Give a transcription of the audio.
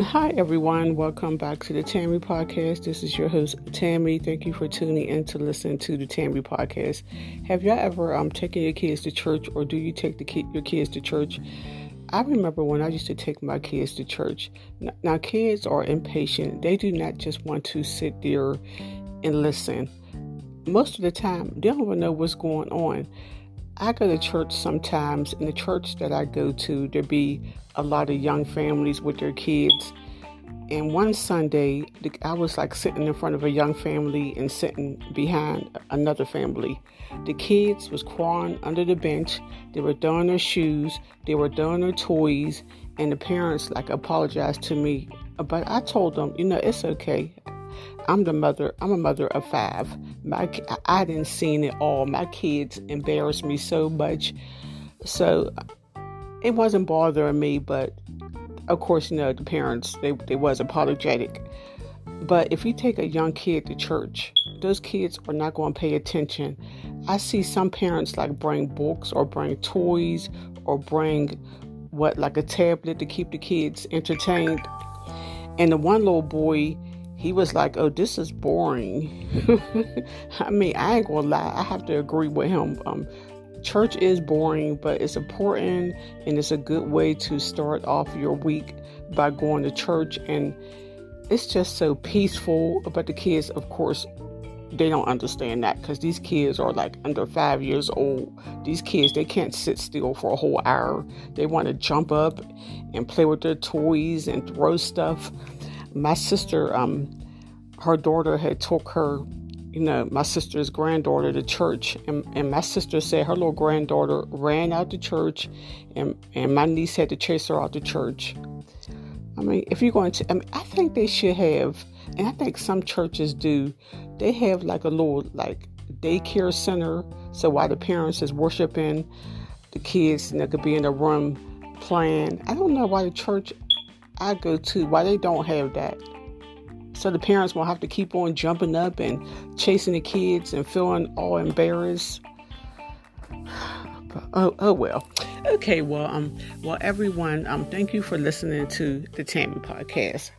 Hi, everyone. Welcome back to the Tammy Podcast. This is your host, Tammy. Thank you for tuning in to listen to the Tammy Podcast. Have y'all ever um, taken your kids to church, or do you take the ki- your kids to church? I remember when I used to take my kids to church. Now, now, kids are impatient. They do not just want to sit there and listen. Most of the time, they don't even know what's going on. I go to church sometimes. In the church that I go to, there be a lot of young families with their kids. And one Sunday, I was like sitting in front of a young family and sitting behind another family. The kids was crawling under the bench. They were throwing their shoes. They were throwing their toys. And the parents like apologized to me. But I told them, you know, it's okay. I'm the mother. I'm a mother of five. My I didn't seen it all. My kids embarrassed me so much. So it wasn't bothering me, but of course, you know, the parents they they was apologetic. But if you take a young kid to church, those kids are not going to pay attention. I see some parents like bring books or bring toys or bring what like a tablet to keep the kids entertained. And the one little boy, he was like, "Oh, this is boring." I mean, I ain't gonna lie, I have to agree with him. Um, church is boring, but it's important and it's a good way to start off your week by going to church. And it's just so peaceful. But the kids, of course, they don't understand that because these kids are like under five years old. These kids, they can't sit still for a whole hour. They want to jump up and play with their toys and throw stuff. My sister, um, her daughter had took her you know, my sister's granddaughter to church, and, and my sister said her little granddaughter ran out to church, and, and my niece had to chase her out to church. I mean, if you're going to, I mean, I think they should have, and I think some churches do, they have like a little like daycare center. So while the parents is worshiping, the kids they could be in the room playing. I don't know why the church I go to why they don't have that. So the parents won't have to keep on jumping up and chasing the kids and feeling all embarrassed. oh, oh well. Okay, well, um, well, everyone, um, thank you for listening to the Tammy podcast.